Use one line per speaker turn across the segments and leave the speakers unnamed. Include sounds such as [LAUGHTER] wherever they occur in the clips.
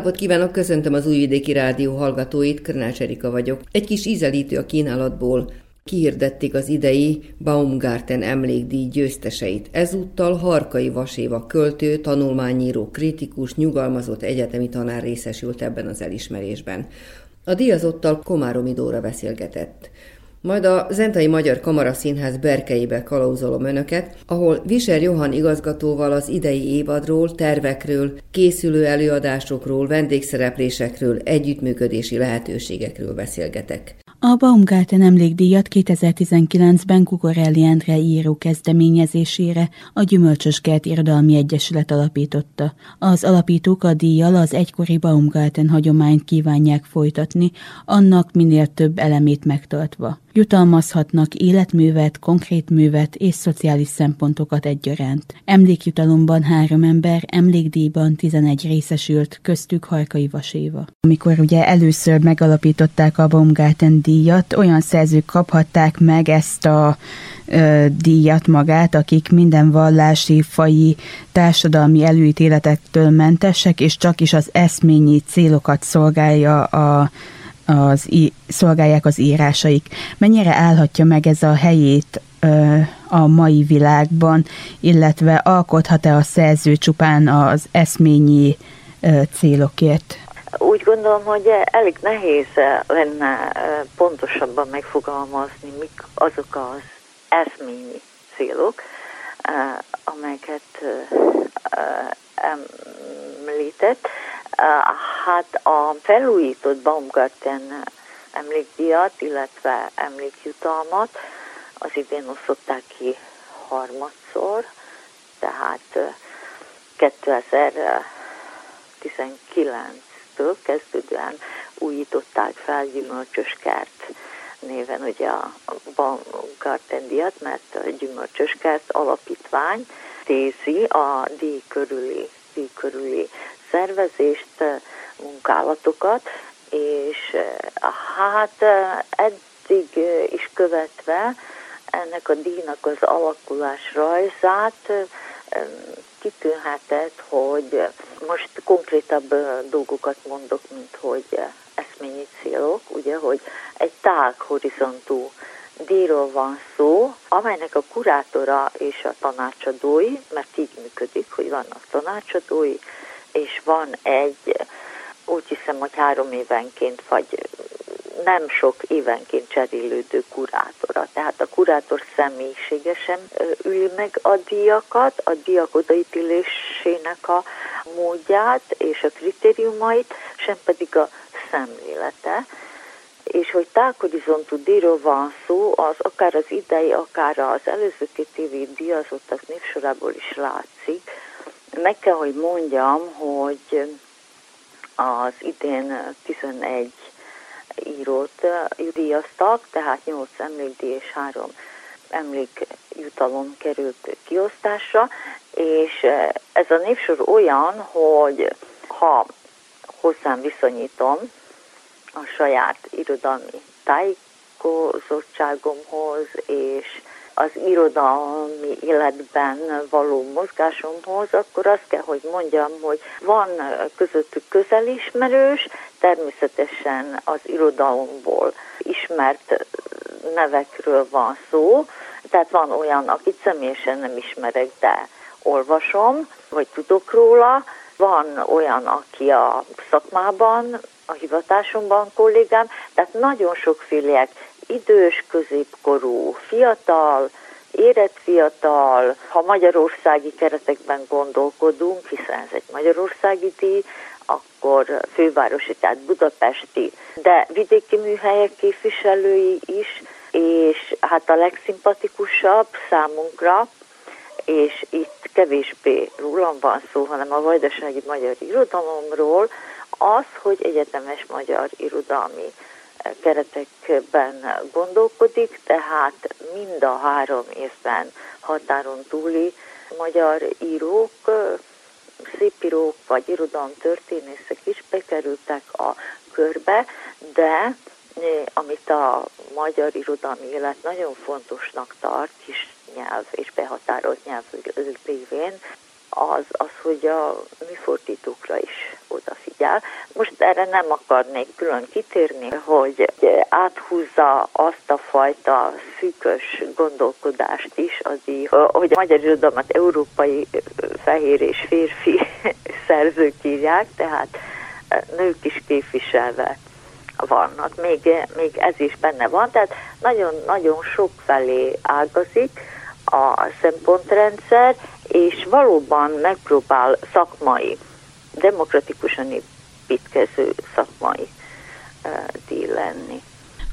napot kívánok, köszöntöm az Újvidéki Rádió hallgatóit, Krnács Erika vagyok. Egy kis ízelítő a kínálatból kihirdették az idei Baumgarten emlékdíj győzteseit. Ezúttal Harkai Vaséva költő, tanulmányíró, kritikus, nyugalmazott egyetemi tanár részesült ebben az elismerésben. A díjazottal Komáromi Dóra beszélgetett. Majd a Zentai Magyar Kamara Színház berkeibe kalauzolom önöket, ahol Viser Johan igazgatóval az idei évadról, tervekről, készülő előadásokról, vendégszereplésekről, együttműködési lehetőségekről beszélgetek.
A Baumgarten emlékdíjat 2019-ben Kukorelli Endre író kezdeményezésére a Gyümölcsös Kert Irodalmi Egyesület alapította. Az alapítók a díjjal az egykori Baumgarten hagyományt kívánják folytatni, annak minél több elemét megtartva. Jutalmazhatnak életművet, konkrét művet és szociális szempontokat egyaránt. Emlékjutalomban három ember, emlékdíjban 11 részesült, köztük Harkai Vaséva. Amikor ugye először megalapították a Baumgarten díjat, olyan szerzők kaphatták meg ezt a ö, díjat magát, akik minden vallási, fai, társadalmi előítéletektől mentesek, és csak is az eszményi célokat szolgálja a az, szolgálják az írásaik. Mennyire állhatja meg ez a helyét a mai világban, illetve alkothat-e a szerző csupán az eszményi célokért?
Úgy gondolom, hogy elég nehéz lenne pontosabban megfogalmazni, mik azok az eszményi célok, amelyeket említett. Hát a felújított Baumgarten emlékdíjat, illetve emlékjutalmat az idén osztották ki harmadszor, tehát 2019-től kezdődően újították fel Gyümölcsös Kert néven ugye a Baumgarten díjat, mert a Gyümölcsös Kert alapítvány tézi a díj körüli, díj körüli szervezést, munkálatokat, és hát eddig is követve ennek a díjnak az alakulás rajzát kitűnhetett, hogy most konkrétabb dolgokat mondok, mint hogy eszményi célok, ugye, hogy egy tág horizontú díjról van szó, amelynek a kurátora és a tanácsadói, mert így működik, hogy vannak tanácsadói, és van egy, úgy hiszem, hogy három évenként, vagy nem sok évenként cserélődő kurátora. Tehát a kurátor személyiségesen ül meg a díjakat, a díjak odaítélésének a módját és a kritériumait, sem pedig a szemlélete. És hogy tághorizontú díjról van szó, az akár az idei, akár az előző két évi díjazottak névsorából is látszik, meg kell, hogy mondjam, hogy az idén 11 írót díjaztak, tehát 8 emlékdíj és 3 emlékjutalom került kiosztásra, és ez a névsor olyan, hogy ha hozzám viszonyítom a saját irodalmi tájékozottságomhoz és az irodalmi életben való mozgásomhoz, akkor azt kell, hogy mondjam, hogy van közöttük közelismerős, természetesen az irodalomból ismert nevekről van szó, tehát van olyan, akit személyesen nem ismerek, de olvasom, vagy tudok róla, van olyan, aki a szakmában, a hivatásomban kollégám, tehát nagyon sokféliek idős, középkorú, fiatal, érett fiatal, ha magyarországi keretekben gondolkodunk, hiszen ez egy magyarországi díj, akkor fővárosi, tehát budapesti, de vidéki műhelyek képviselői is, és hát a legszimpatikusabb számunkra, és itt kevésbé rólam van szó, hanem a vajdasági magyar irodalomról, az, hogy egyetemes magyar irodalmi keretekben gondolkodik, tehát mind a három évben határon túli magyar írók, szépírók vagy irodalomtörténészek is bekerültek a körbe, de amit a magyar irodalmi élet nagyon fontosnak tart, kis nyelv és behatárolt nyelv lévén, az, az, hogy a műfordítókra is odafigyel. Most erre nem akarnék külön kitérni, hogy áthúzza azt a fajta szűkös gondolkodást is, az, hogy a magyar irodalmat európai fehér és férfi [LAUGHS] szerzők írják, tehát nők is képviselve vannak, még, még ez is benne van, tehát nagyon-nagyon sok felé ágazik a szempontrendszer, és valóban megpróbál szakmai, demokratikusan építkező szakmai díj lenni.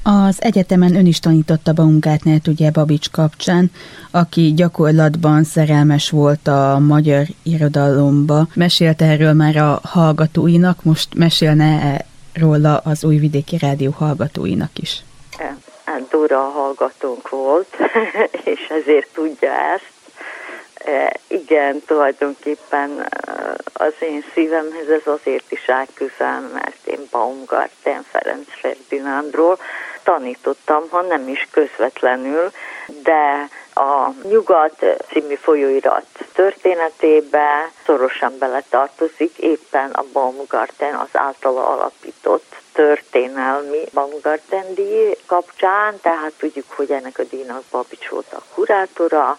Az egyetemen ön is tanította Baumgartnert ugye Babics kapcsán, aki gyakorlatban szerelmes volt a magyar irodalomba. Mesélte erről már a hallgatóinak, most mesélne róla az Újvidéki Rádió hallgatóinak is.
Hát Dóra hallgatónk volt, [LAUGHS] és ezért tudja ezt. E, igen, tulajdonképpen e, az én szívemhez ez azért is áll közel, mert én Baumgarten Ferenc Ferdinándról tanítottam, ha nem is közvetlenül, de a Nyugat című folyóirat történetébe szorosan beletartozik éppen a Baumgarten az általa alapított történelmi Baumgarten díj kapcsán, tehát tudjuk, hogy ennek a díjnak Babics volt a kurátora,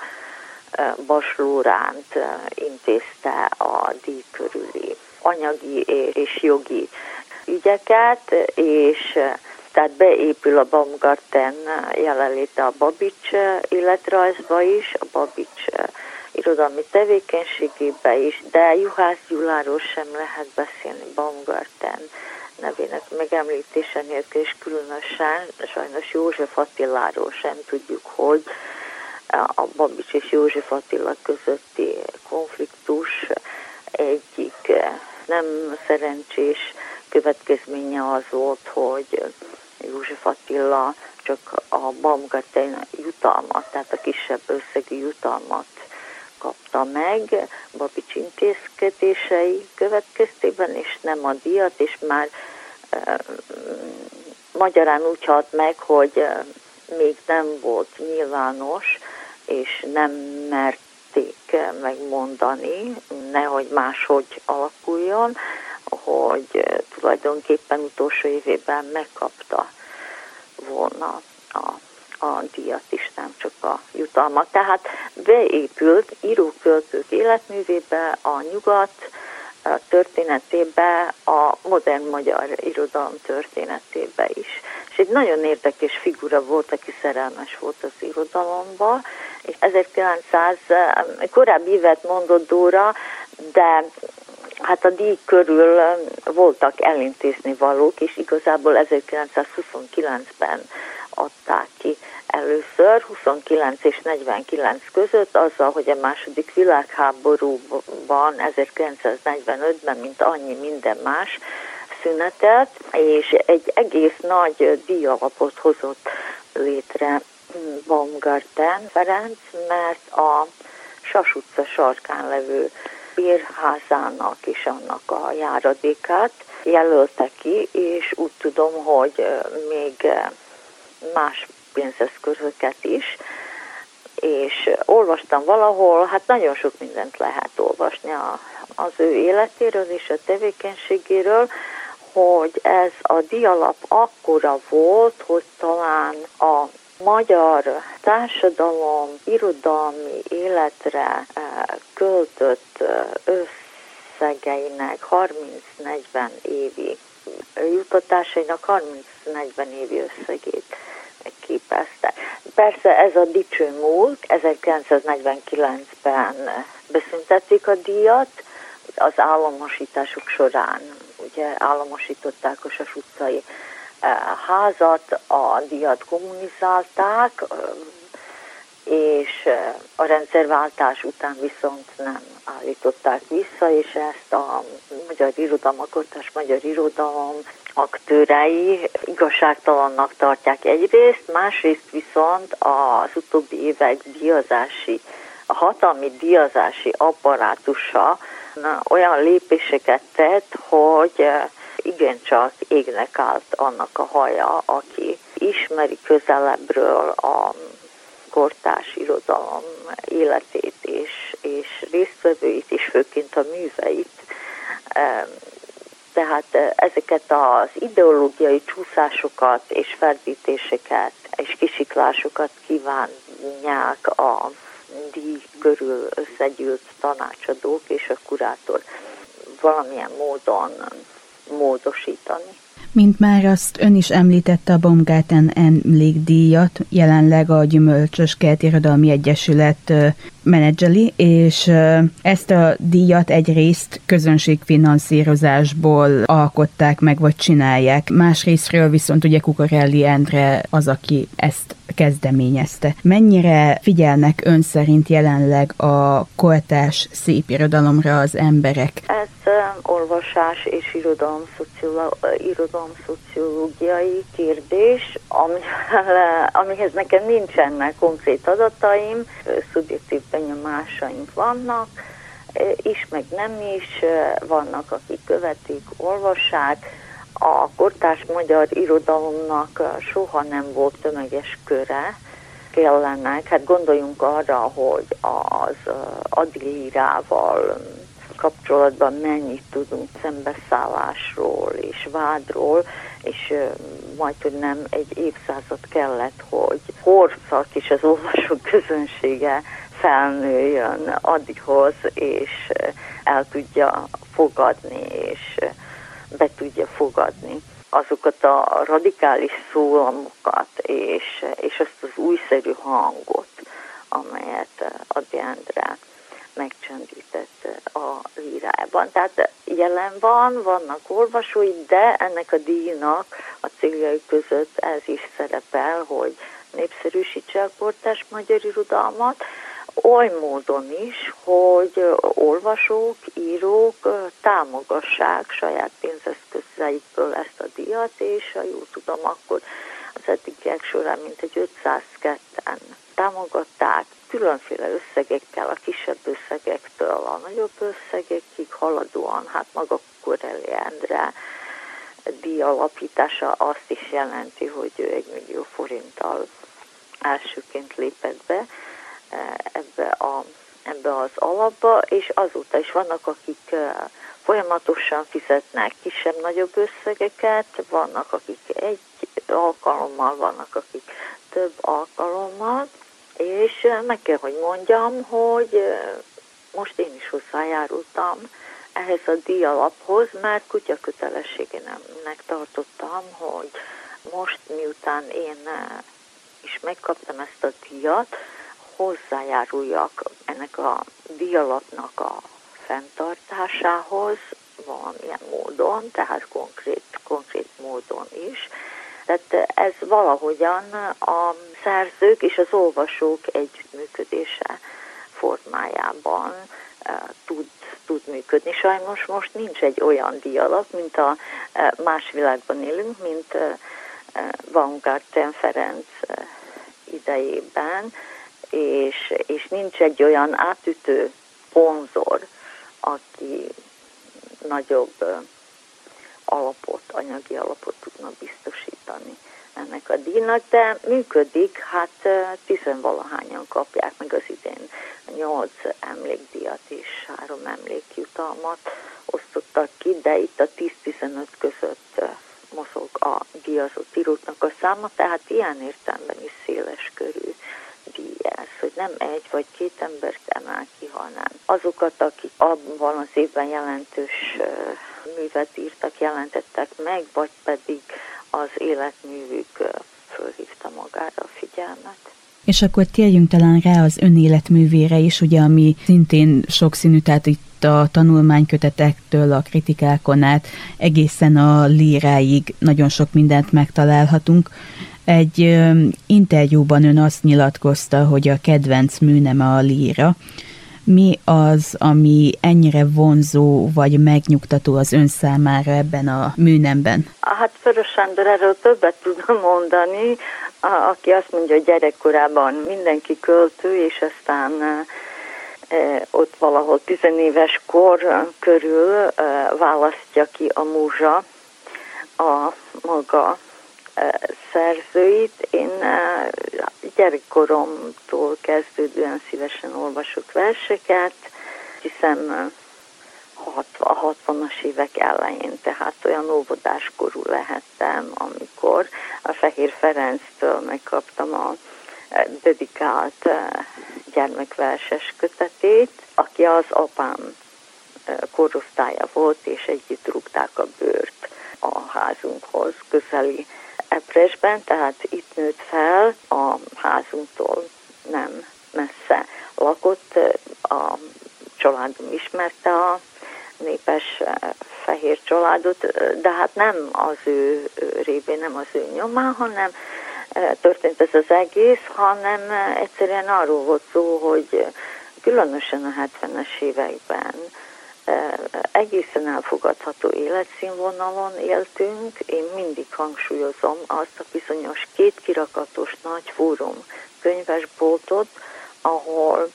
Bas Lóránt intézte a díj körüli anyagi és jogi ügyeket, és tehát beépül a Baumgarten jelenléte a Babics életrajzba is, a Babics irodalmi tevékenységébe is, de Juhász Gyuláról sem lehet beszélni Baumgarten nevének megemlítése nélkül, és különösen sajnos József Attiláról sem tudjuk, hogy a Babics és József Attila közötti konfliktus egyik nem szerencsés következménye az volt, hogy József Attila csak a Baumgarten jutalmat, tehát a kisebb összegű jutalmat kapta meg Babics intézkedései következtében, és nem a díjat, és már e, magyarán úgy halt meg, hogy e, még nem volt nyilvános, és nem merték megmondani, nehogy máshogy alakuljon, hogy tulajdonképpen utolsó évében megkapta volna a, a díjat is, nem csak a jutalmat. Tehát beépült íróköltők életművébe a nyugat történetébe, a modern magyar irodalom történetébe is. És egy nagyon érdekes figura volt, aki szerelmes volt az irodalomba, és 1900 korábbi évet mondott Dóra, de Hát a díj körül voltak elintézni valók, és igazából 1929-ben adták ki először, 29 és 49 között, azzal, hogy a második világháborúban 1945-ben, mint annyi minden más, szünetelt, és egy egész nagy díjalapot hozott létre Baumgarten Ferenc, mert a Sas utca sarkán levő bírházának és annak a járadékát jelölte ki, és úgy tudom, hogy még más pénzeszközöket is, és olvastam valahol, hát nagyon sok mindent lehet olvasni a, az ő életéről és a tevékenységéről, hogy ez a dialap akkora volt, hogy talán a magyar társadalom irodalmi életre eh, költött eh, összegeinek 30-40 évi jutatásainak 30-40 évi összegét képezte. Persze ez a dicső múlt, 1949-ben beszüntették a díjat, az államosítások során ugye államosították a Sas utcai házat, a díjat kommunizálták, és a rendszerváltás után viszont nem állították vissza, és ezt a magyar irodalom, a kortás magyar irodalom aktőrei igazságtalannak tartják egyrészt, másrészt viszont az utóbbi évek díjazási, a hatalmi díjazási apparátusa olyan lépéseket tett, hogy igencsak égnek állt annak a haja, aki ismeri közelebbről a kortás irodalom életét és, és résztvevőit, és főként a műveit. Tehát ezeket az ideológiai csúszásokat és ferdítéseket és kisiklásokat kívánják a díj körül összegyűlt tanácsadók és a kurátor valamilyen módon módosítani.
Mint már azt ön is említette, a Baumgarten emlékdíjat jelenleg a Gyümölcsös Kert Irodalmi Egyesület menedzseli, és ezt a díjat egyrészt közönségfinanszírozásból alkották meg, vagy csinálják. Másrésztről viszont ugye Kukorelli Endre az, aki ezt kezdeményezte. Mennyire figyelnek ön szerint jelenleg a koltás szépirodalomra az emberek?
Ez olvasás és irodalom, irodalom szociológiai kérdés, [LAUGHS] amihez, nekem nincsenek konkrét adataim, szubjektív benyomásaink vannak, is, meg nem is, vannak, akik követik, olvassák. A kortárs magyar irodalomnak soha nem volt tömeges köre, kellenek. Hát gondoljunk arra, hogy az Adilírával kapcsolatban mennyit tudunk szembeszállásról és vádról, és majd, hogy nem egy évszázad kellett, hogy Horszak és az olvasók közönsége felnőjön addihoz, és el tudja fogadni, és be tudja fogadni azokat a radikális szólamokat, és, és azt az újszerű hangot, amelyet Adi Endre megcsendített a lírájában. Tehát jelen van, vannak olvasói, de ennek a díjnak a céljai között ez is szerepel, hogy népszerűsítse a kortás magyar irodalmat, oly módon is, hogy olvasók, írók támogassák saját pénzeszközeikből ezt a díjat, és ha jól tudom, akkor az eddigiek során mintegy 502-en támogatták, különféle összegekkel, a kisebb összegektől a nagyobb összegekig haladóan, hát maga Koreli Endre díj alapítása azt is jelenti, hogy ő egy millió forinttal elsőként lépett be eh, ebbe, a, ebbe az alapba, és azóta is vannak, akik eh, folyamatosan fizetnek kisebb-nagyobb összegeket, vannak, akik egy alkalommal, vannak, akik több alkalommal, és meg kell, hogy mondjam, hogy most én is hozzájárultam ehhez a díjalaphoz, mert kutya kötelességemnek tartottam, hogy most miután én is megkaptam ezt a díjat, hozzájáruljak ennek a díjalapnak a fenntartásához valamilyen módon, tehát konkrét, konkrét módon is, tehát ez valahogyan a szerzők és az olvasók együttműködése formájában tud, tud működni. Sajnos most nincs egy olyan dialog, mint a más világban élünk, mint Baumgarten Ferenc idejében, és, és nincs egy olyan átütő ponzor, aki nagyobb alapot, anyagi alapot tudna biztosítani ennek a díjnak, de működik, hát tizenvalahányan kapják meg az idén. Nyolc emlékdíjat és három emlékjutalmat osztottak ki, de itt a 10-15 között mozog a díjazott íróknak a száma, tehát ilyen értelemben is széles körű díj ez, hogy nem egy vagy két embert emel ki, hanem azokat, akik abban az évben jelentős művet írtak, jelentettek meg, vagy pedig az életművük fölhívta magára a figyelmet.
És akkor térjünk talán rá az önéletművére is, ugye, ami szintén sokszínű, tehát itt a tanulmánykötetektől a kritikákon át egészen a líráig nagyon sok mindent megtalálhatunk. Egy ö, interjúban ön azt nyilatkozta, hogy a kedvenc műneme a líra, mi az, ami ennyire vonzó vagy megnyugtató az ön számára ebben a műnemben?
Hát Förös Sándor erről többet tudom mondani, aki azt mondja, hogy gyerekkorában mindenki költő, és aztán e, ott valahol tizenéves kor körül e, választja ki a múzsa a maga szerzőit. Én gyerekkoromtól kezdődően szívesen olvasok verseket, hiszen a 60-as évek elején, tehát olyan óvodáskorú lehettem, amikor a Fehér Ferenctől megkaptam a dedikált gyermekverses kötetét, aki az apám korosztálya volt, és együtt rúgták a bőrt a házunkhoz közeli Epresben, tehát itt nőtt fel, a házunktól nem messze lakott, a családom ismerte a népes eh, fehér családot, eh, de hát nem az ő révén, nem az ő nyomán, hanem eh, történt ez az egész, hanem egyszerűen arról volt szó, hogy különösen a 70-es években egészen elfogadható életszínvonalon éltünk. Én mindig hangsúlyozom azt a bizonyos két kirakatos nagy fórum könyvesboltot, ahol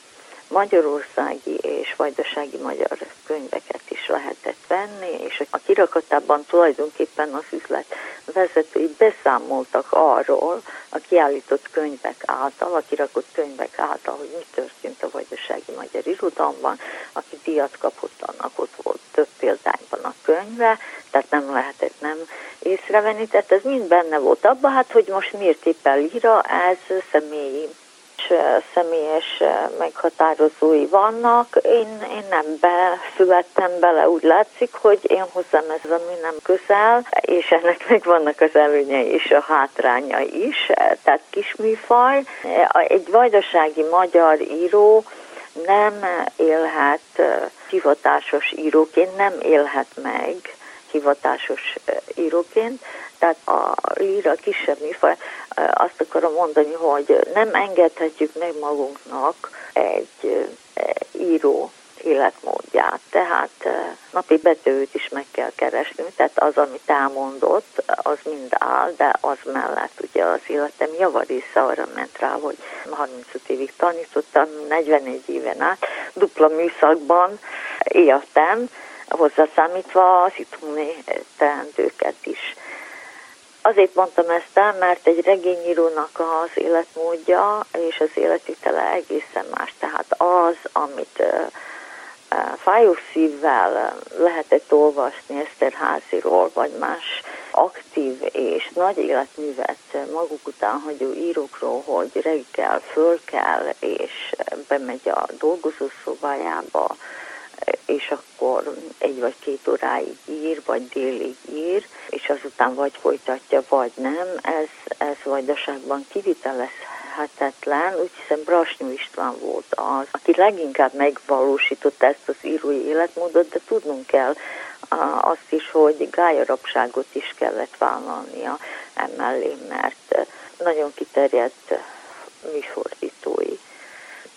magyarországi és vajdasági magyar könyveket is lehetett venni, és a kirakatában tulajdonképpen az üzlet vezetői beszámoltak arról a kiállított könyvek által, a kirakott könyvek által, hogy mi történt a vajdasági magyar irodalomban, aki díjat kapott, annak ott volt több példányban a könyve, tehát nem lehetett nem észrevenni, tehát ez mind benne volt abban, hát hogy most miért éppen líra, ez személyi személyes meghatározói vannak. Én, én nem beszülettem bele, úgy látszik, hogy én hozzám ez ami nem közel, és ennek meg vannak az előnyei és a hátránya is, tehát kisműfaj. Egy vajdasági magyar író nem élhet hivatásos íróként, nem élhet meg hivatásos íróként, tehát a líra kisebb műfaj, azt akarom mondani, hogy nem engedhetjük meg magunknak egy író életmódját, tehát napi betűt is meg kell keresnünk, tehát az, amit elmondott, az mind áll, de az mellett ugye az életem javarésze arra ment rá, hogy 35 évig tanítottam, 41 éven át, dupla műszakban éltem, hozzászámítva az itthoni teendőket is. Azért mondtam ezt el, mert egy regényírónak az életmódja és az életvitele egészen más. Tehát az, amit fájó szívvel lehetett olvasni Eszterháziról, vagy más aktív és nagy életművet maguk után hagyó írókról, hogy reggel föl kell, és bemegy a dolgozószobájába, és akkor egy vagy két óráig ír, vagy délig ír, és azután vagy folytatja, vagy nem. Ez, ez vajdaságban kivitelezhetetlen, úgy hiszem Brasnyú István volt az, aki leginkább megvalósította ezt az írói életmódot, de tudnunk kell azt is, hogy gályarapságot is kellett vállalnia emellé, mert nagyon kiterjedt műfordítói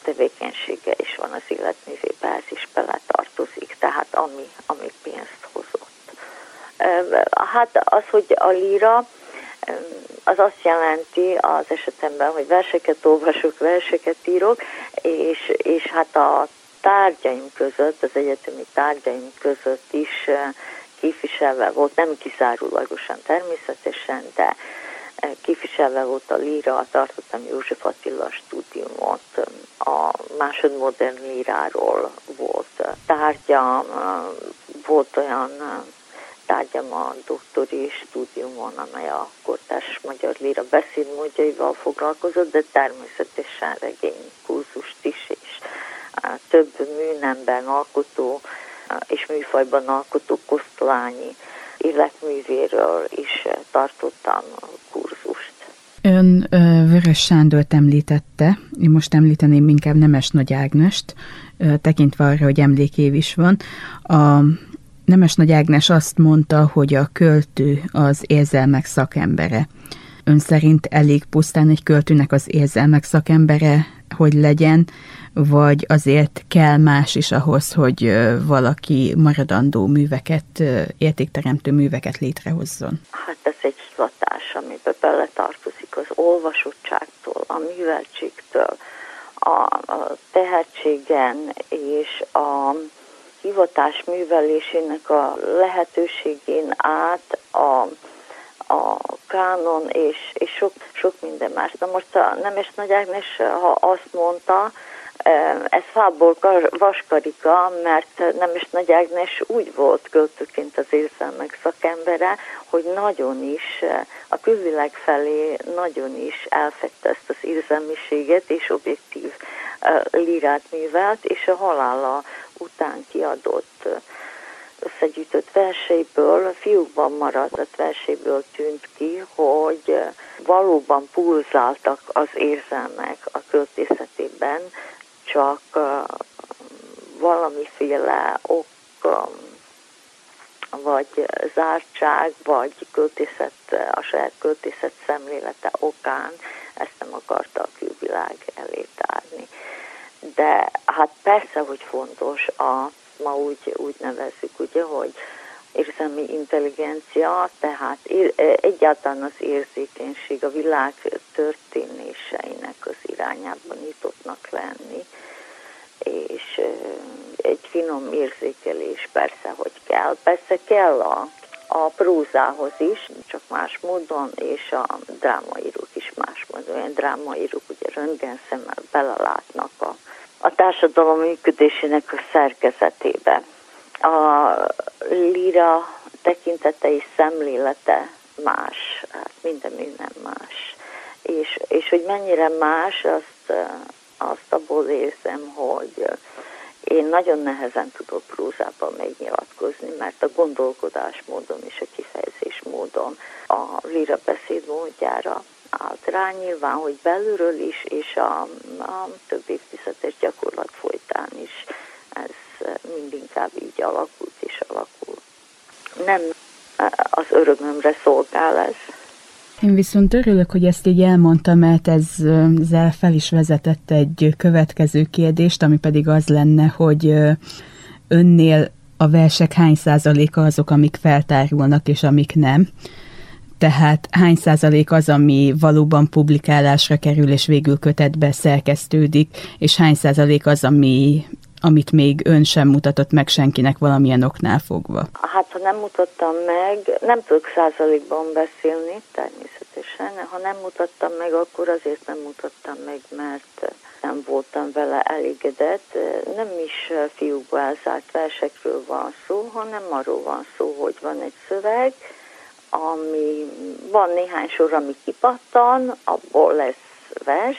tevékenysége is van az életművébe, ez is beletartozik, tehát ami, ami pénzt hozott. Hát az, hogy a líra, az azt jelenti az esetemben, hogy verseket olvasok, verseket írok, és, és hát a tárgyaim között, az egyetemi tárgyaim között is képviselve volt, nem kizárólagosan természetesen, de képviselve volt a Líra, tartottam József Attila stúdiumot, a másodmodern líráról volt tárgyam, volt olyan tárgyam a doktori stúdiumon, amely a kortárs magyar líra beszédmódjaival foglalkozott, de természetesen regény kurzust is, és több műnemben alkotó és műfajban alkotó kosztolányi életművéről is tartottam.
Ön Vörös Sándort említette, én most említeném inkább Nemes Nagy Ágnest, tekintve arra, hogy emlékév is van. A Nemes Nagy Ágnes azt mondta, hogy a költő az érzelmek szakembere. Ön szerint elég pusztán egy költőnek az érzelmek szakembere, hogy legyen, vagy azért kell más is ahhoz, hogy valaki maradandó műveket, értékteremtő műveket létrehozzon?
Hát ez egy hivatás, amiben beletartozik az olvasottságtól, a műveltségtől, a, a tehetségen és a hivatás művelésének a lehetőségén át a, a kánon és, és sok, sok minden más. Na most a Nemes Nagy Ágnes, ha azt mondta, ez fából vaskarika, mert nem is Nagy Ágnes úgy volt költőként az érzelmek szakembere, hogy nagyon is a külvilág felé nagyon is elfette ezt az érzelmiséget, és objektív lírát művelt, és a halála után kiadott összegyűjtött verseiből, fiúkban maradott verseiből tűnt ki, hogy valóban pulzáltak az érzelmek a költészetében, csak valamiféle ok, vagy zártság, vagy költészet, a saját költészet szemlélete okán ezt nem akarta a külvilág elé tárni. De hát persze, hogy fontos a, ma úgy, úgy nevezzük, ugye, hogy érzelmi intelligencia, tehát egyáltalán az érzékenység a világ történéseinek az irányában nyitottnak lenni, és egy finom érzékelés persze, hogy kell. Persze kell a, a prózához is, csak más módon, és a drámaírók is más módon. Olyan drámaírók ugye röntgen szemmel belelátnak a, a társadalom működésének a szerkezetébe. A lira tekintete és szemlélete más, hát minden minden más. És, és hogy mennyire más, azt, azt abból érzem, hogy én nagyon nehezen tudok prózában megnyilatkozni, mert a gondolkodásmódom és a kifejezésmódom a lira beszédmódjára rá, nyilván, hogy belülről is, és a, a több évtizedes gyakorlat folytán is ez mindinkább így alakult és alakul. Nem az örömömre szolgál ez.
Én viszont örülök, hogy ezt így elmondtam, mert ez, ezzel fel is vezetett egy következő kérdést, ami pedig az lenne, hogy önnél a versek hány százaléka azok, amik feltárulnak, és amik nem. Tehát hány százalék az, ami valóban publikálásra kerül, és végül kötetbe szerkesztődik, és hány százalék az, ami amit még ön sem mutatott meg senkinek valamilyen oknál fogva?
Hát, ha nem mutattam meg, nem tudok százalékban beszélni, természetesen. Ha nem mutattam meg, akkor azért nem mutattam meg, mert nem voltam vele elégedett. Nem is fiúkba elzárt versekről van szó, hanem arról van szó, hogy van egy szöveg, ami van néhány sor, ami kipattan, abból lesz vers,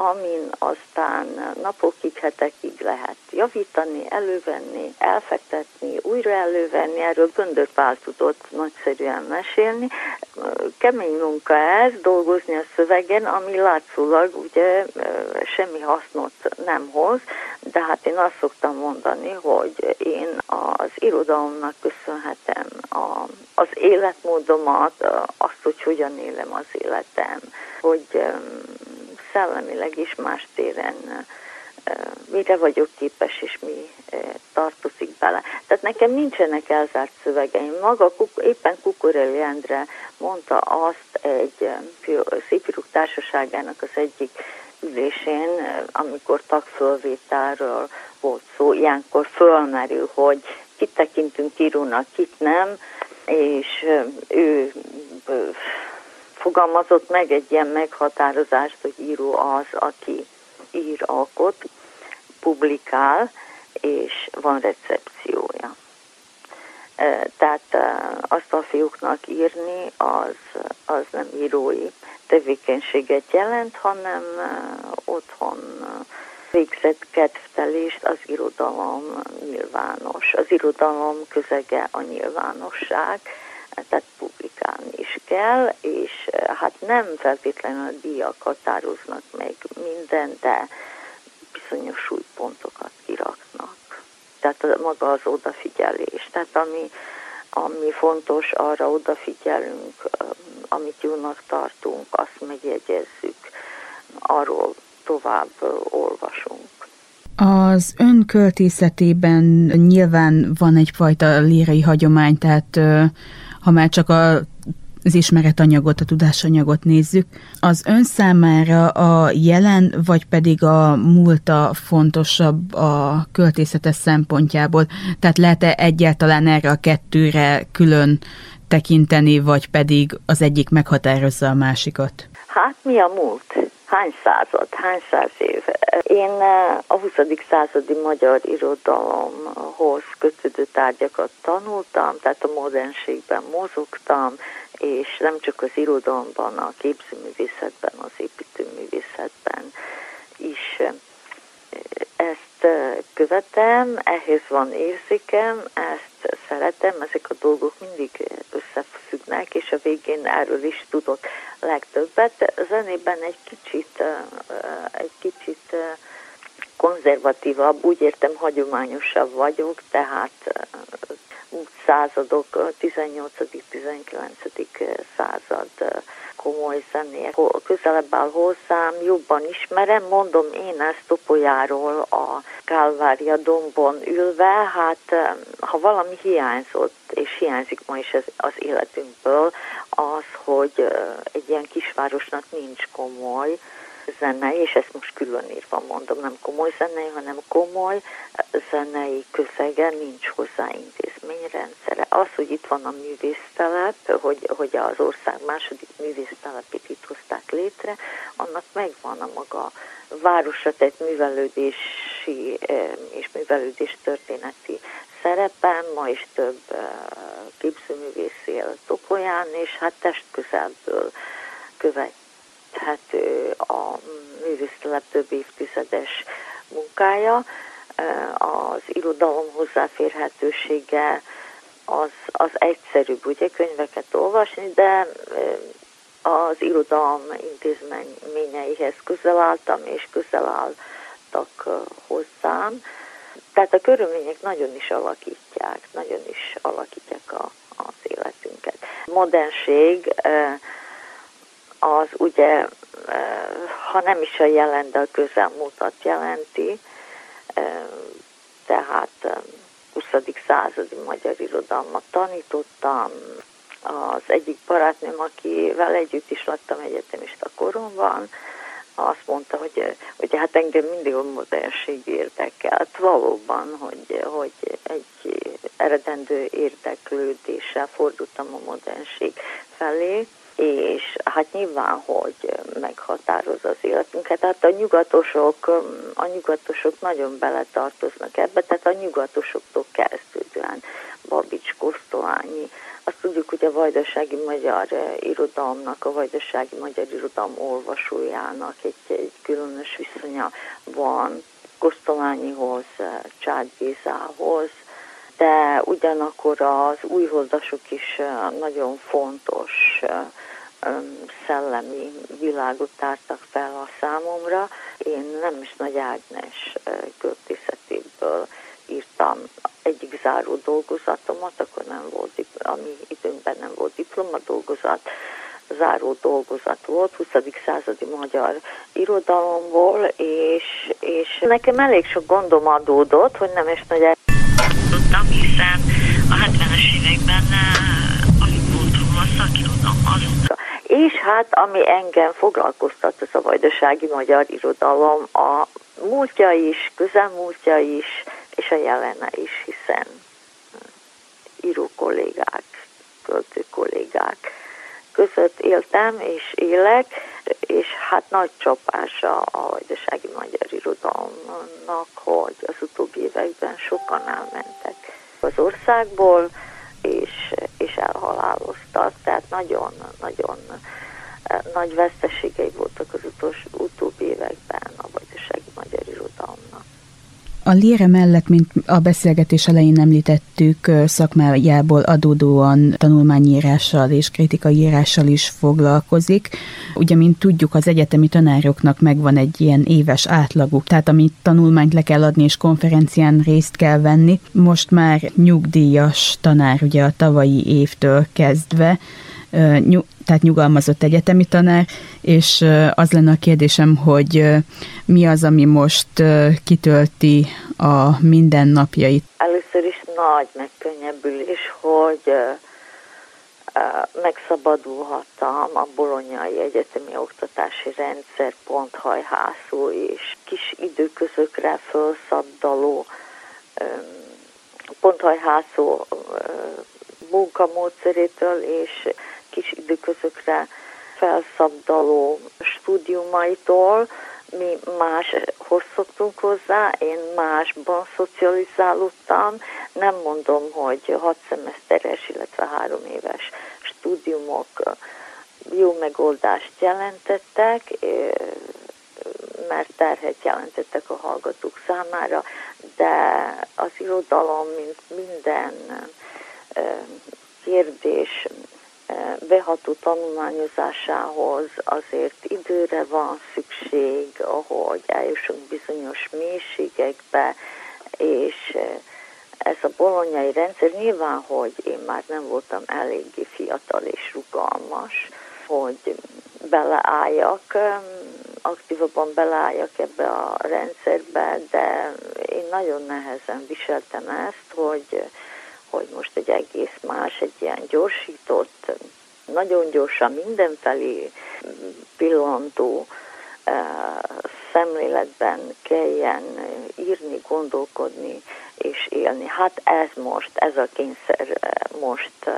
amin aztán napokig, hetekig lehet javítani, elővenni, elfektetni, újra elővenni, erről Göndör Pál tudott nagyszerűen mesélni. Kemény munka ez, dolgozni a szövegen, ami látszólag ugye semmi hasznot nem hoz, de hát én azt szoktam mondani, hogy én az irodalomnak köszönhetem a, az életmódomat, azt, hogy hogyan élem az életem, hogy szellemileg is más téren mire vagyok képes, és mi tartozik bele. Tehát nekem nincsenek elzárt szövegeim. Maga éppen Kukoreli Endre mondta azt egy szépíruk társaságának az egyik ülésén, amikor tagfölvételről volt szó, ilyenkor fölmerül, hogy kit tekintünk írónak, kit nem, és ő fogalmazott meg egy ilyen meghatározást, hogy író az, aki ír, alkot, publikál, és van recepciója. Tehát azt a fiúknak írni, az, az nem írói tevékenységet jelent, hanem otthon végzett kedvtelést az irodalom nyilvános. Az irodalom közege a nyilvánosság, tehát publikálni is kell, és eh, hát nem feltétlenül a díjak határoznak meg minden, de bizonyos súlypontokat kiraknak. Tehát maga az odafigyelés. Tehát ami, ami fontos, arra odafigyelünk, eh, amit jónak tartunk, azt megjegyezzük, arról tovább eh, olvasunk.
Az ön költészetében nyilván van egyfajta lírai hagyomány, tehát ha már csak a az ismeretanyagot, a tudásanyagot nézzük, az ön számára a jelen, vagy pedig a múlta fontosabb a költészetes szempontjából? Tehát lehet-e egyáltalán erre a kettőre külön tekinteni, vagy pedig az egyik meghatározza a másikat?
Hát mi a múlt? Hány század, hány száz év? Én a 20. századi magyar irodalomhoz kötődő tárgyakat tanultam, tehát a modernségben mozogtam, és nem csak az irodalomban, a képzőművészetben, az építőművészetben is ezt követem, ehhez van érzékem, ezt szeretem, ezek a dolgok mindig összefüggnek, és a végén erről is tudok legtöbbet. Zenében egy kicsit, egy kicsit konzervatívabb, úgy értem hagyományosabb vagyok, tehát századok, 18.-19. század komoly zenék közelebb áll hozzám, jobban ismerem, mondom én ezt Topolyáról a Kálvária dombon ülve, hát ha valami hiányzott, és hiányzik ma is az életünkből, az, hogy egy ilyen kisvárosnak nincs komoly zenei, és ezt most különírva mondom, nem komoly zenei, hanem komoly zenei közege, nincs hozzá intézményrendszere. Az, hogy itt van a művésztelep, hogy, hogy az ország második művésztelepét itt hozták létre, annak megvan a maga városra tett művelődési és művelődés történeti szerepen, ma is több képzőművész él Topolyán, és hát testközelből követhető a művésztelep több évtizedes munkája, az irodalom hozzáférhetősége az, az egyszerűbb, ugye könyveket olvasni, de az irodalom intézményeihez közel álltam, és közel álltak hozzám. Tehát a körülmények nagyon is alakítják, nagyon is alakítják a, az életünket. Modernség az ugye, ha nem is a jelen, de a közelmúltat jelenti, tehát 20. századi magyar irodalmat tanítottam, az egyik barátnőm, akivel együtt is laktam egyetemista koromban, azt mondta, hogy, hogy hát engem mindig a modernség érdekelt. Valóban, hogy, hogy egy eredendő érdeklődéssel fordultam a modernség felé, és hát nyilván, hogy meghatároz az életünket. Tehát a nyugatosok, a nyugatosok nagyon beletartoznak ebbe, tehát a nyugatosoktól kezdődően. Babics, Kosztolányi, azt tudjuk, hogy a vajdasági magyar irodalomnak, a vajdasági magyar irodalom olvasójának egy, egy különös viszonya van Kosztolányihoz, Csád Gézához, de ugyanakkor az újholdasok is nagyon fontos szellemi világot tártak fel a számomra. Én nem is Nagy Ágnes költészetéből írtam egyik záró dolgozatomat, akkor nem volt, ami időnkben nem volt diploma dolgozat, záró dolgozat volt, 20. századi magyar irodalomból, és, és nekem elég sok gondom adódott, hogy nem is nagy tudtam, hiszen a 70-es években alig volt róla szakirodalom azóta. És hát, ami engem foglalkoztat, az a vajdasági magyar irodalom, a múltja is, közelmúltja is, és a jelene is, hiszen író kollégák, költő kollégák között éltem és élek, és hát nagy csapása a vajdasági magyar irodalomnak, hogy az utóbbi években sokan elmentek az országból, és, és elhaláloztak, tehát nagyon-nagyon eh, nagy veszteségei voltak az utolsó, utóbbi években a vajdasági magyar irodalomnak.
A Lére mellett, mint a beszélgetés elején említettük, szakmájából adódóan tanulmányírással és kritikai írással is foglalkozik. Ugye, mint tudjuk, az egyetemi tanároknak megvan egy ilyen éves átlaguk, tehát amit tanulmányt le kell adni és konferencián részt kell venni. Most már nyugdíjas tanár, ugye a tavalyi évtől kezdve, tehát nyugalmazott egyetemi tanár, és az lenne a kérdésem, hogy mi az, ami most kitölti a mindennapjait?
Először is nagy megkönnyebbülés, hogy megszabadulhattam a bolonyai egyetemi oktatási rendszer ponthajhászó és kis időközökre felszabdaló ponthajhászó munkamódszerétől és kis időközökre felszabdaló stúdiumaitól, mi máshoz szoktunk hozzá, én másban szocializálódtam, nem mondom, hogy hat szemeszteres, illetve három éves stúdiumok jó megoldást jelentettek, mert terhet jelentettek a hallgatók számára, de az irodalom, mint minden kérdés beható tanulmányozásához azért időre van szükség, ahogy eljussunk bizonyos mélységekbe, és ez a bolonyai rendszer nyilván, hogy én már nem voltam eléggé fiatal és rugalmas, hogy beleálljak, aktívabban beleálljak ebbe a rendszerbe, de én nagyon nehezen viseltem ezt, hogy, hogy most egy egész más, egy ilyen gyorsított, nagyon gyorsan mindenfelé pillantó szemléletben kelljen írni, gondolkodni és élni. Hát ez most, ez a kényszer most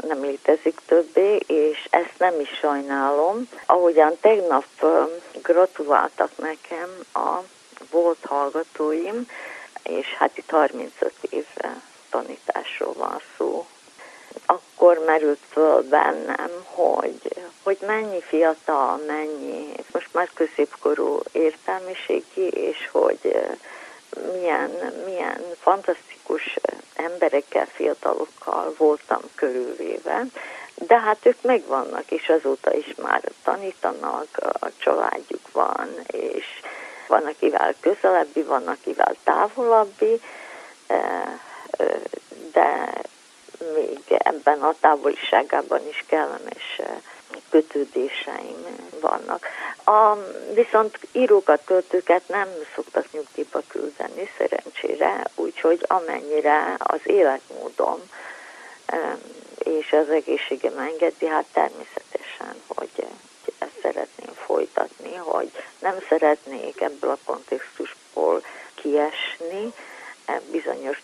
nem létezik többé, és ezt nem is sajnálom. Ahogyan tegnap gratuláltak nekem a volt hallgatóim, és hát itt 35 év tanításról van szó. Akkor merült föl bennem, hogy, hogy mennyi fiatal, mennyi, most már középkorú értelmiségi, és hogy milyen, milyen fantasztikus emberekkel, fiatalokkal voltam körülvéve, de hát ők megvannak, és azóta is már tanítanak, a családjuk van, és van, akivel közelebbi, van, akivel távolabbi, de még ebben a távoliságában is kellemes kötődéseim vannak. A, viszont írókat, költőket nem szoktak nyugdíjba küldeni szerencsére, úgyhogy amennyire az életmódom és az egészségem engedi, hát természetesen, hogy ezt szeretném folytatni, hogy nem szeretnék ebből a kontextusból kiesni, bizonyos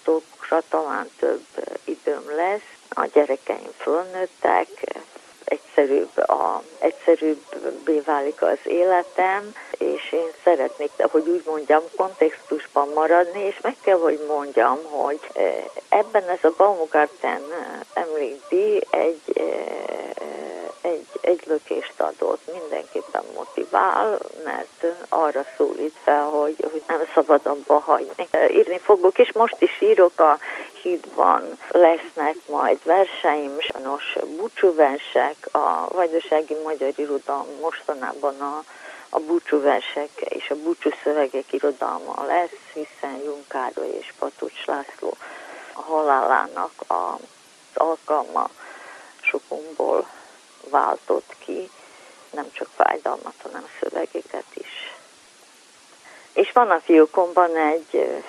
dolgokra talán több időm lesz, a gyerekeim fölnőttek, egyszerűbb, a, egyszerűbbé válik az életem, és én szeretnék, hogy úgy mondjam, kontextusban maradni, és meg kell, hogy mondjam, hogy ebben ez a Baumgarten emlékdíj egy egy, lökést adott, mindenképpen motivál, mert arra szólít fel, hogy, hogy nem szabad abba hagyni. Írni fogok, és most is írok a hídban, lesznek majd verseim, sanos búcsúversek, a vajdasági magyar irodalom mostanában a a búcsúversek és a búcsúszövegek irodalma lesz, hiszen Junkároly és Patucs László a halálának az alkalma sokunkból váltott ki, nem csak fájdalmat, hanem szövegeket is. És van a fiókomban egy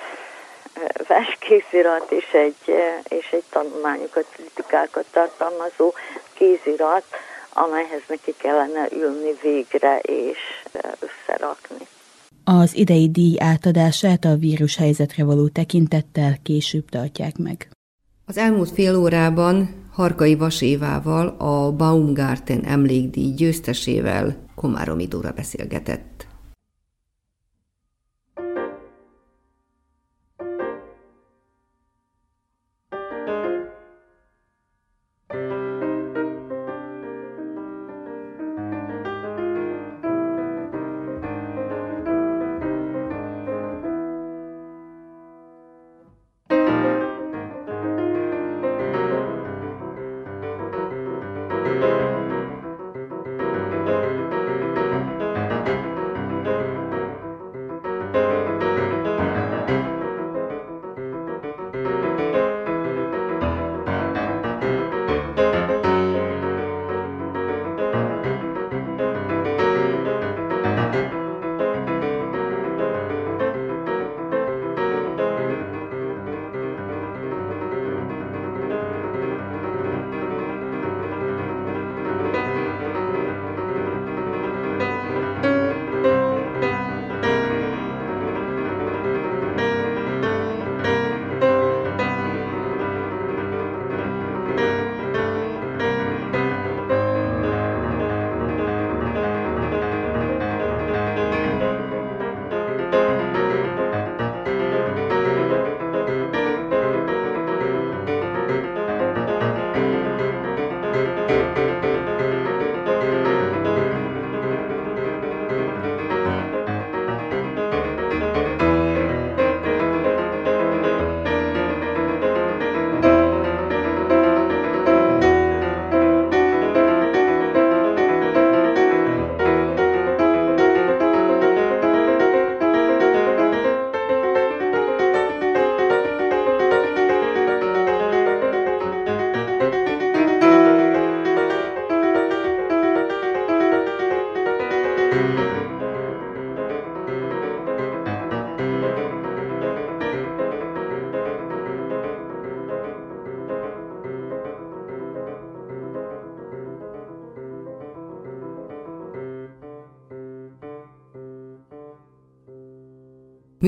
verskézirat és egy, és egy tanulmányokat, kritikákat tartalmazó kézirat, amelyhez neki kellene ülni végre és összerakni.
Az idei díj átadását a vírushelyzetre való tekintettel később tartják meg.
Az elmúlt fél órában Harkai Vasévával, a Baumgarten emlékdíj győztesével Komáromi Dóra beszélgetett.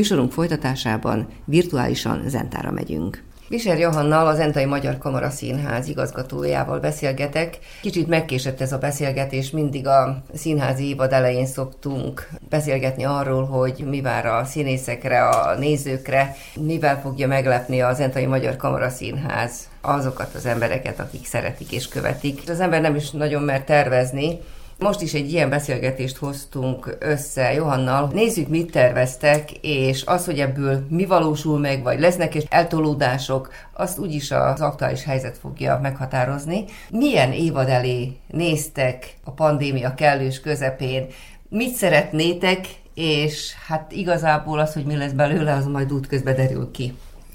Műsorunk folytatásában virtuálisan Zentára megyünk. Viser Johannal, az Entai Magyar Kamara Színház igazgatójával beszélgetek. Kicsit megkésett ez a beszélgetés, mindig a színházi évad elején szoktunk beszélgetni arról, hogy mi vár a színészekre, a nézőkre, mivel fogja meglepni az Entai Magyar Kamara Színház azokat az embereket, akik szeretik és követik. Az ember nem is nagyon mer tervezni, most is egy ilyen beszélgetést hoztunk össze Johannal. Nézzük, mit terveztek, és az, hogy ebből mi valósul meg, vagy lesznek és eltolódások, azt úgyis az aktuális helyzet fogja meghatározni. Milyen évad elé néztek a pandémia kellős közepén? Mit szeretnétek, és hát igazából az, hogy mi lesz belőle, az majd útközben derül ki.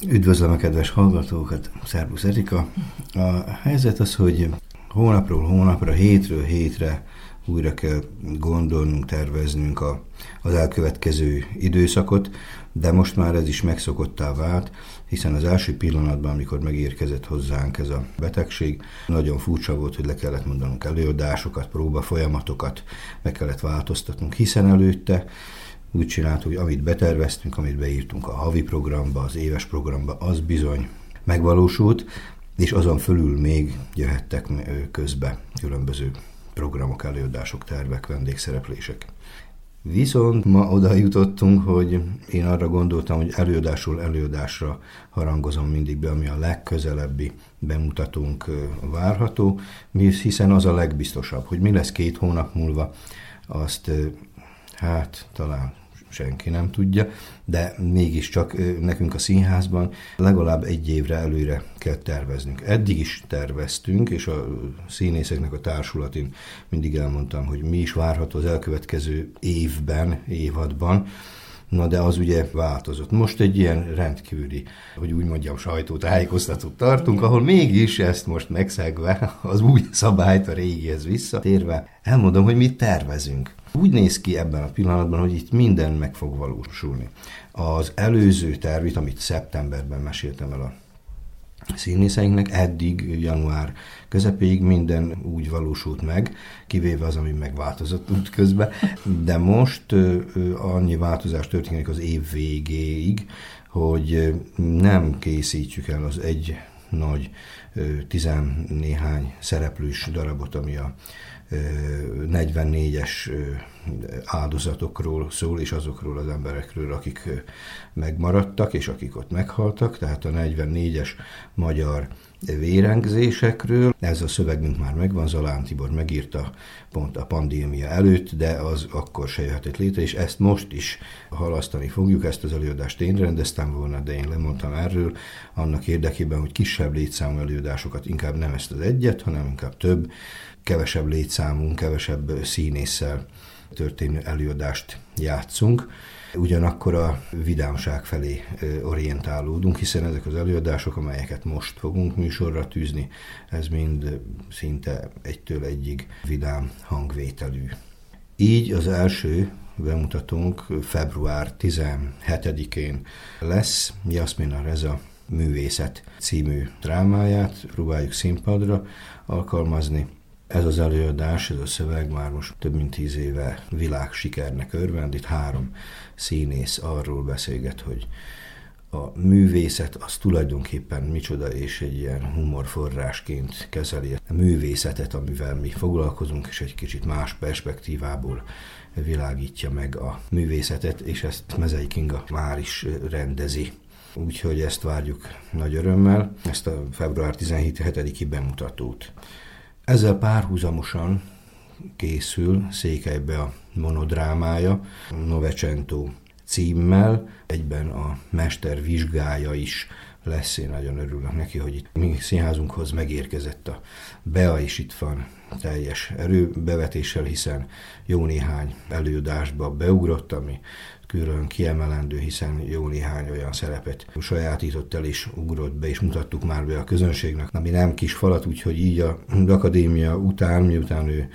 Üdvözlöm a kedves hallgatókat, Szerbusz Erika. A helyzet az, hogy hónapról hónapra, hétről hétre újra kell gondolnunk, terveznünk a, az elkövetkező időszakot, de most már ez is megszokottá vált, hiszen az első pillanatban, amikor megérkezett hozzánk ez a betegség, nagyon furcsa volt, hogy le kellett mondanunk előadásokat, próbafolyamatokat, meg kellett változtatnunk, hiszen előtte úgy csináltuk, hogy amit beterveztünk, amit beírtunk a havi programba, az éves programba, az bizony megvalósult, és azon fölül még jöhettek közbe különböző programok, előadások, tervek, vendégszereplések. Viszont ma oda jutottunk, hogy én arra gondoltam, hogy előadásról előadásra harangozom mindig be, ami a legközelebbi bemutatónk várható, hiszen az a legbiztosabb, hogy mi lesz két hónap múlva, azt hát talán senki nem tudja, de mégiscsak nekünk a színházban legalább egy évre előre kell terveznünk. Eddig is terveztünk, és a színészeknek a társulatén mindig elmondtam, hogy mi is várható az elkövetkező évben, évadban, Na de az ugye változott. Most egy ilyen rendkívüli, hogy úgy mondjam, sajtótájékoztatót tartunk, ahol mégis ezt most megszegve az új [LAUGHS] szabályt a régihez visszatérve, elmondom, hogy mit tervezünk. Úgy néz ki ebben a pillanatban, hogy itt minden meg fog valósulni. Az előző tervit, amit szeptemberben meséltem el a színészeinknek, eddig január közepéig minden úgy valósult meg, kivéve az, ami megváltozott út közben, de most annyi változás történik az év végéig, hogy nem készítjük el az egy nagy tizennéhány szereplős darabot, ami a 44-es áldozatokról szól, és azokról az emberekről, akik megmaradtak, és akik ott meghaltak, tehát a 44-es magyar vérengzésekről. Ez a szövegünk már megvan, Zalán Tibor megírta pont a pandémia előtt, de az akkor se jöhetett létre, és ezt most is halasztani fogjuk. Ezt az előadást én rendeztem volna, de én lemondtam erről, annak érdekében, hogy kisebb létszámú előadásokat, inkább nem ezt az egyet, hanem inkább több, kevesebb létszámunk, kevesebb színésszel történő előadást játszunk. Ugyanakkor a vidámság felé orientálódunk, hiszen ezek az előadások, amelyeket most fogunk műsorra tűzni, ez mind szinte egytől egyig vidám hangvételű. Így az első bemutatónk február 17-én lesz Jasmina Reza művészet című drámáját próbáljuk színpadra alkalmazni. Ez az előadás, ez a szöveg már most több mint tíz éve világ sikernek örvend. Itt három színész arról beszélget, hogy a művészet az tulajdonképpen micsoda, és egy ilyen humorforrásként kezeli a művészetet, amivel mi foglalkozunk, és egy kicsit más perspektívából világítja meg a művészetet, és ezt Mezei Kinga már is rendezi. Úgyhogy ezt várjuk nagy örömmel, ezt a február 17-i bemutatót. Ezzel párhuzamosan készül Székelybe a monodrámája, Novecento címmel, egyben a mester vizsgája is lesz. Én nagyon örülök neki, hogy itt mi színházunkhoz megérkezett a Bea is itt van teljes erőbevetéssel, hiszen jó néhány előadásba beugrott, ami külön kiemelendő, hiszen jó néhány olyan szerepet sajátított el és ugrott be, és mutattuk már be a közönségnek, ami nem kis falat, úgyhogy így a akadémia után, miután ő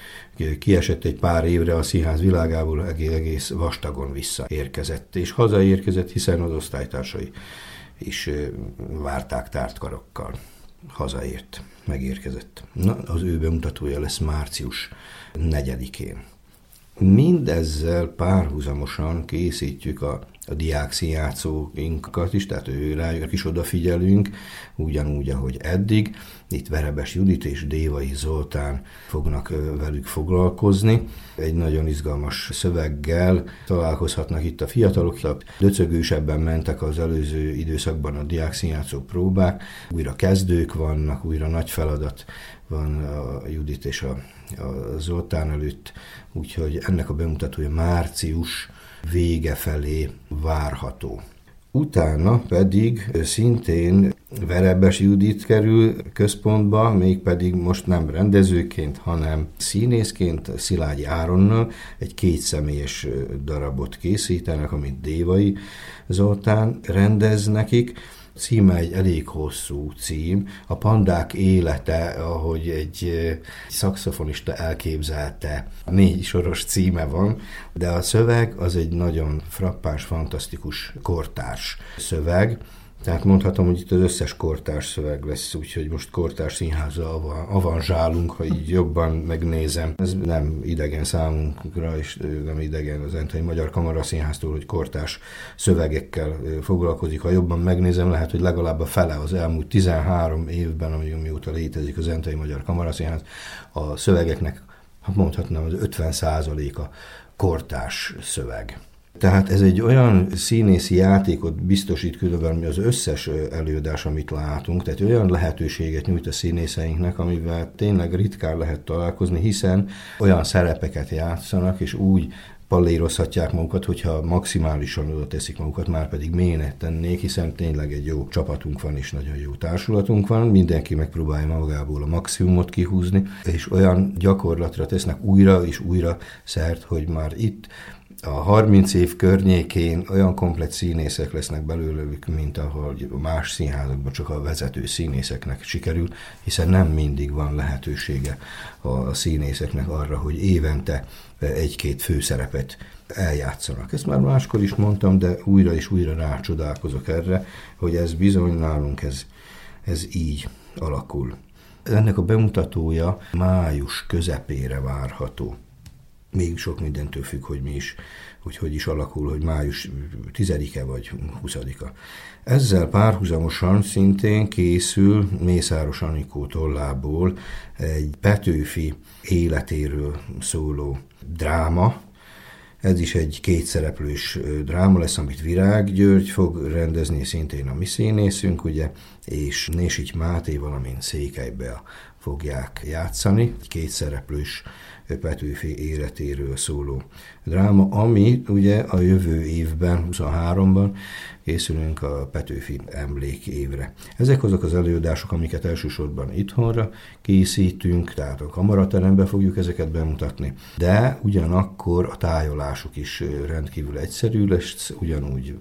kiesett egy pár évre a színház világából, egész vastagon visszaérkezett, és hazaérkezett, hiszen az osztálytársai is várták tárt karokkal. Hazaért, megérkezett. Na, az ő bemutatója lesz március 4-én. Mindezzel párhuzamosan készítjük a, a diák színjátszóinkat is, tehát ő rájuk is odafigyelünk, ugyanúgy, ahogy eddig. Itt Verebes Judit és Dévai Zoltán fognak velük foglalkozni. Egy nagyon izgalmas szöveggel találkozhatnak itt a fiatalok. Döcögősebben mentek az előző időszakban a diák színjátszó próbák. Újra kezdők vannak, újra nagy feladat van a Judit és a, a Zoltán előtt, úgyhogy ennek a bemutatója március vége felé várható. Utána pedig szintén Verebes Judit kerül központba, mégpedig most nem rendezőként, hanem színészként Szilágyi Áronnal egy kétszemélyes darabot készítenek, amit Dévai Zoltán rendez nekik címe egy elég hosszú cím. A pandák élete, ahogy egy szakszofonista elképzelte, négy soros címe van, de a szöveg az egy nagyon frappáns, fantasztikus kortárs szöveg, tehát mondhatom, hogy itt az összes kortárs szöveg lesz, úgyhogy most kortárs színháza avanzsálunk, ha így jobban megnézem. Ez nem idegen számunkra, és nem idegen az Entai Magyar Kamara Színháztól, hogy kortárs szövegekkel foglalkozik. Ha jobban megnézem, lehet, hogy legalább a fele az elmúlt 13 évben, ami mióta létezik az Entai Magyar Kamara Színház, a szövegeknek, ha mondhatnám, az 50 a kortárs szöveg. Tehát ez egy olyan színészi játékot biztosít mi az összes előadás, amit látunk, tehát olyan lehetőséget nyújt a színészeinknek, amivel tényleg ritkán lehet találkozni, hiszen olyan szerepeket játszanak, és úgy pallérozhatják magukat, hogyha maximálisan oda teszik magukat, már pedig mélynek tennék, hiszen tényleg egy jó csapatunk van, és nagyon jó társulatunk van, mindenki megpróbálja magából a maximumot kihúzni, és olyan gyakorlatra tesznek újra és újra szert, hogy már itt a 30 év környékén olyan komplet színészek lesznek belőlük, mint ahol más színházakban csak a vezető színészeknek sikerül, hiszen nem mindig van lehetősége a színészeknek arra, hogy évente egy-két főszerepet eljátszanak. Ezt már máskor is mondtam, de újra és újra rácsodálkozok erre, hogy ez bizony nálunk ez, ez így alakul. Ennek a bemutatója május közepére várható még sok mindentől függ, hogy mi is, hogy hogy is alakul, hogy május 10-e vagy 20-a. Ezzel párhuzamosan szintén készül Mészáros Anikó tollából egy Petőfi életéről szóló dráma, ez is egy kétszereplős dráma lesz, amit Virág György fog rendezni, szintén a mi színészünk, ugye, és Nésics Máté, valamint Székelybe fogják játszani. Egy kétszereplős Petőfi életéről szóló dráma, ami ugye a jövő évben, 23-ban készülünk a Petőfi emlék évre. Ezek azok az előadások, amiket elsősorban itthonra készítünk, tehát a kamarateremben fogjuk ezeket bemutatni, de ugyanakkor a tájolásuk is rendkívül egyszerű lesz, ugyanúgy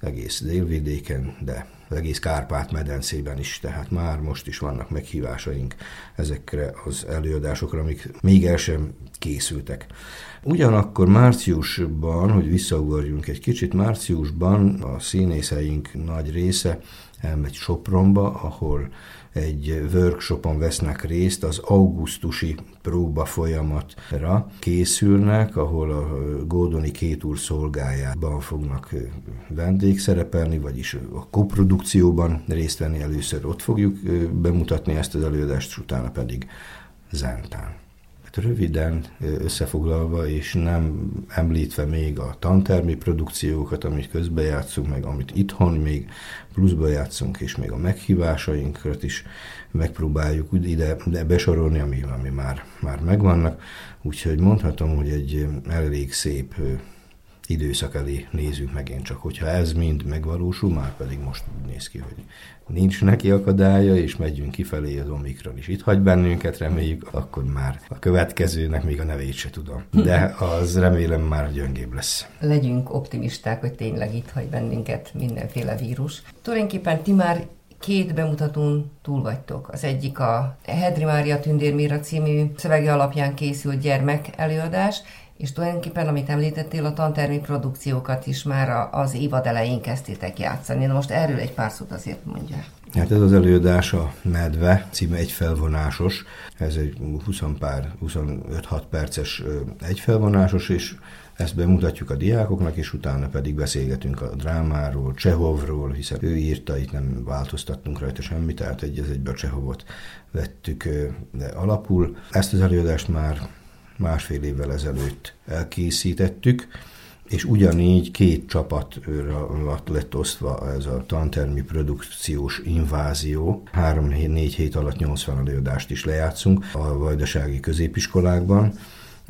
egész délvidéken, de az egész Kárpát-medencében is, tehát már most is vannak meghívásaink ezekre az előadásokra, amik még el sem készültek. Ugyanakkor márciusban, hogy visszaugorjunk egy kicsit, márciusban a színészeink nagy része elmegy Sopronba, ahol egy workshopon vesznek részt, az augusztusi próba folyamatra készülnek, ahol a Gódoni két úr szolgájában fognak vendégszerepelni, vagyis a koprodukcióban részt venni először ott fogjuk bemutatni ezt az előadást, utána pedig Zentán. Röviden összefoglalva, és nem említve még a tantermi produkciókat, amit közben játszunk, meg amit itthon még pluszba játszunk, és még a meghívásainkat is megpróbáljuk ide de besorolni, ami, ami már, már megvannak. Úgyhogy mondhatom, hogy egy elég szép időszak elé nézünk megint csak. Hogyha ez mind megvalósul, már pedig most úgy néz ki, hogy nincs neki akadálya, és megyünk kifelé az Omikron is. Itt hagy bennünket, reméljük, akkor már a következőnek még a nevét se tudom. De az remélem már gyöngébb lesz.
Legyünk optimisták, hogy tényleg itt hagy bennünket mindenféle vírus. Tulajdonképpen ti már két bemutatón túl vagytok. Az egyik a Hedri Mária Tündérmira című szövege alapján készült gyermek előadás, és tulajdonképpen, amit említettél, a tantermi produkciókat is már az évad elején kezdtétek játszani. Na most erről egy pár szót azért mondja.
Hát ez az előadás a Medve, címe egy felvonásos. Ez egy 20 pár, 25-6 perces egy felvonásos, és ezt bemutatjuk a diákoknak, és utána pedig beszélgetünk a drámáról, Csehovról, hiszen ő írta, itt nem változtattunk rajta semmit, tehát egy az egybe a Csehovot vettük alapul. Ezt az előadást már másfél évvel ezelőtt elkészítettük, és ugyanígy két csapatra lett osztva ez a tantermi produkciós invázió. Három-négy hét alatt 80 előadást is lejátszunk a vajdasági középiskolákban,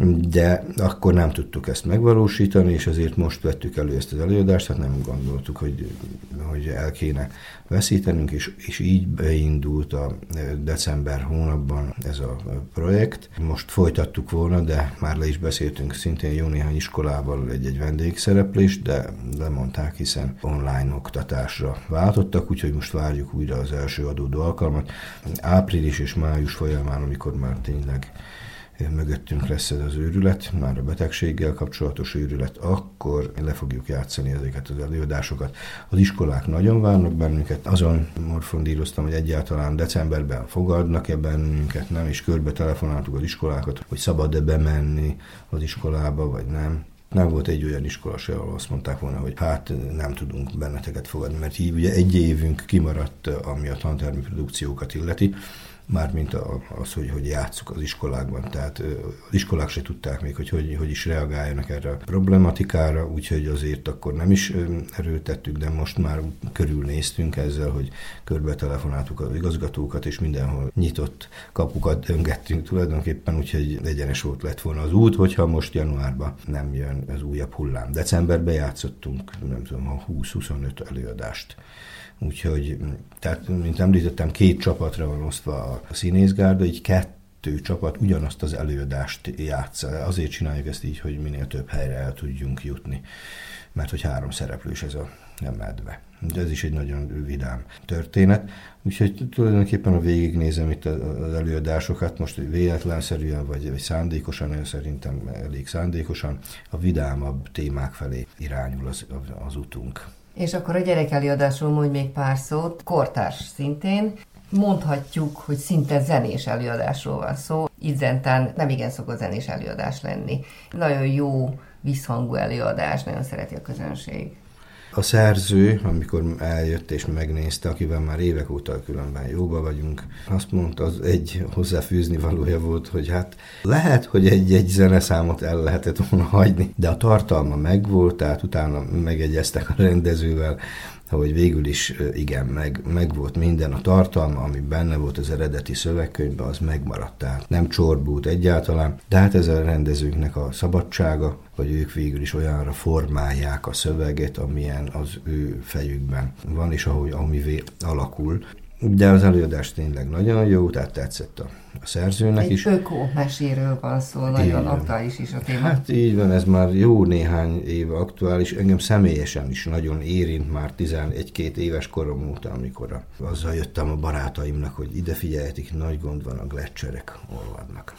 de akkor nem tudtuk ezt megvalósítani, és azért most vettük elő ezt az előadást, hát nem gondoltuk, hogy, hogy el kéne veszítenünk, és, és így beindult a december hónapban ez a projekt. Most folytattuk volna, de már le is beszéltünk szintén jó néhány iskolával egy-egy vendégszereplést, de lemondták, hiszen online oktatásra váltottak, úgyhogy most várjuk újra az első adódó alkalmat. Április és május folyamán, amikor már tényleg mögöttünk lesz ez az őrület, már a betegséggel kapcsolatos őrület, akkor le fogjuk játszani ezeket az előadásokat. Az iskolák nagyon várnak bennünket, azon morfondíroztam, hogy egyáltalán decemberben fogadnak-e bennünket, nem, és körbe telefonáltuk az iskolákat, hogy szabad-e bemenni az iskolába, vagy nem. Nem volt egy olyan iskola se, ahol azt mondták volna, hogy hát nem tudunk benneteket fogadni, mert így ugye egy évünk kimaradt, ami a tantermi produkciókat illeti, mármint az, hogy, hogy játsszuk az iskolákban. Tehát az iskolák se tudták még, hogy, hogy hogy is reagáljanak erre a problematikára, úgyhogy azért akkor nem is erőltettük, de most már körülnéztünk ezzel, hogy körbe telefonáltuk az igazgatókat, és mindenhol nyitott kapukat döngettünk tulajdonképpen, úgyhogy egyenes volt lett volna az út, hogyha most januárban nem jön az újabb hullám. Decemberben játszottunk, nem tudom, a 20-25 előadást. Úgyhogy, tehát, mint említettem, két csapatra van osztva a színészgárda, így kettő csapat ugyanazt az előadást játsza. Azért csináljuk ezt így, hogy minél több helyre el tudjunk jutni. Mert hogy három szereplős ez a medve. De ez is egy nagyon vidám történet. Úgyhogy tulajdonképpen a végignézem itt az előadásokat, most véletlenszerűen vagy, vagy szándékosan, szerintem elég szándékosan, a vidámabb témák felé irányul az, az utunk.
És akkor a gyerek előadásról mondj még pár szót, kortárs szintén. Mondhatjuk, hogy szinte zenés előadásról van szó. Itt zentán nem igen szokott zenés előadás lenni. Nagyon jó visszhangú előadás, nagyon szereti a közönség.
A szerző, amikor eljött és megnézte, akivel már évek óta különben jóba vagyunk, azt mondta, az egy hozzáfűzni valója volt, hogy hát lehet, hogy egy-egy zeneszámot el lehetett volna hagyni, de a tartalma megvolt, tehát utána megegyeztek a rendezővel, hogy végül is igen, meg, meg volt minden a tartalma, ami benne volt az eredeti szövegkönyvben, az megmaradt. Tehát nem csorbult egyáltalán, de hát ez a rendezőknek a szabadsága, hogy ők végül is olyanra formálják a szöveget, amilyen az ő fejükben van, és ahogy amivé alakul. De az előadás tényleg nagyon jó, tehát tetszett a a szerzőnek
Egy
is.
Egy meséről van szó, nagyon aktuális is a téma.
Hát így van, ez már jó néhány éve aktuális. Engem személyesen is nagyon érint már 11-2 éves korom óta, amikor azzal jöttem a barátaimnak, hogy ide figyeljetik, nagy gond van, a gletszerek olvadnak.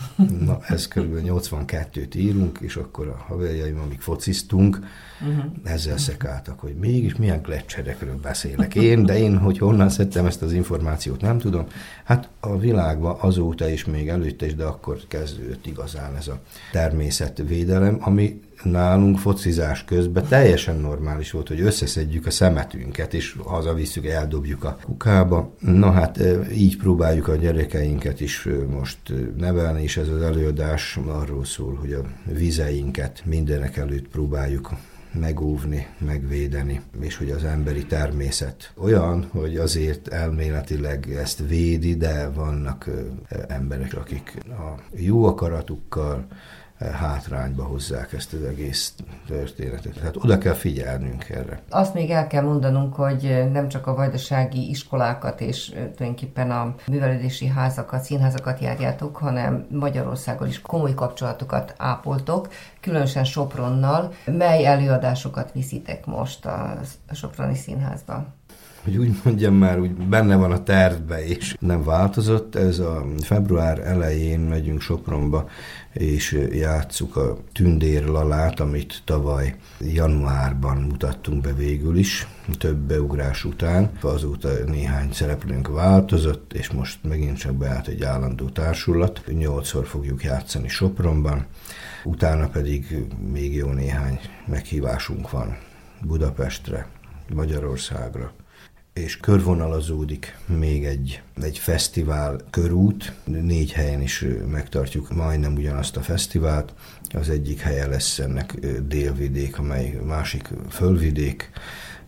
Na, ez kb. 82-t írunk, és akkor a haverjaim, amik fociztunk, uh-huh. ezzel szekáltak, hogy mégis milyen gletszerekről beszélek én, de én, hogy honnan szedtem ezt az információt, nem tudom. Hát a világban azóta és még előtte is, de akkor kezdődött igazán ez a természetvédelem, ami nálunk focizás közben teljesen normális volt, hogy összeszedjük a szemetünket, és hazavisszük, eldobjuk a kukába. Na hát így próbáljuk a gyerekeinket is most nevelni, és ez az előadás arról szól, hogy a vizeinket mindenek előtt próbáljuk megóvni, megvédeni, és hogy az emberi természet olyan, hogy azért elméletileg ezt védi, de vannak emberek, akik a jó akaratukkal, hátrányba hozzák ezt az egész történetet. Tehát oda kell figyelnünk erre.
Azt még el kell mondanunk, hogy nem csak a vajdasági iskolákat és tulajdonképpen a művelődési házakat, színházakat járjátok, hanem Magyarországgal is komoly kapcsolatokat ápoltok, különösen Sopronnal. Mely előadásokat viszitek most a Soproni Színházba?
hogy úgy mondjam már, úgy benne van a tervbe, és nem változott. Ez a február elején megyünk Sopronba, és játsszuk a Tündér Lalát, amit tavaly januárban mutattunk be végül is, több beugrás után. Azóta néhány szereplőnk változott, és most megint csak beállt egy állandó társulat. Nyolcszor fogjuk játszani Sopronban, utána pedig még jó néhány meghívásunk van Budapestre, Magyarországra és körvonalazódik még egy, egy fesztivál körút. Négy helyen is megtartjuk majdnem ugyanazt a fesztivált. Az egyik helye lesz ennek délvidék, amely másik fölvidék,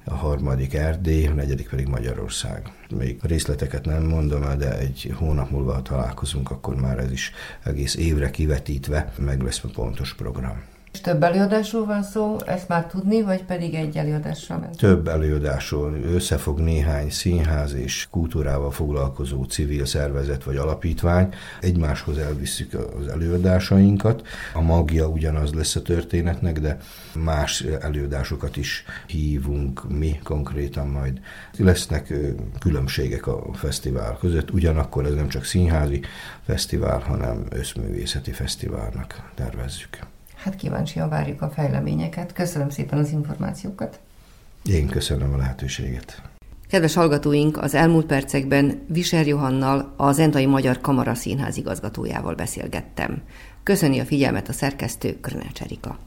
a harmadik Erdély, a negyedik pedig Magyarország. Még részleteket nem mondom el, de egy hónap múlva, ha találkozunk, akkor már ez is egész évre kivetítve meg lesz a pontos program.
És több előadásról van szó, ezt már tudni, vagy pedig egy előadással ment?
Több előadásról összefog néhány színház és kultúrával foglalkozó civil szervezet vagy alapítvány. Egymáshoz elviszük az előadásainkat. A magja ugyanaz lesz a történetnek, de más előadásokat is hívunk mi konkrétan majd. Lesznek különbségek a fesztivál között, ugyanakkor ez nem csak színházi fesztivál, hanem összművészeti fesztiválnak tervezzük.
Hát kíváncsian várjuk a fejleményeket. Köszönöm szépen az információkat.
Én köszönöm a lehetőséget.
Kedves hallgatóink, az elmúlt percekben Viser Johannal, az Entai Magyar Kamara Színház igazgatójával beszélgettem. Köszöni a figyelmet a szerkesztő Körnács Erika.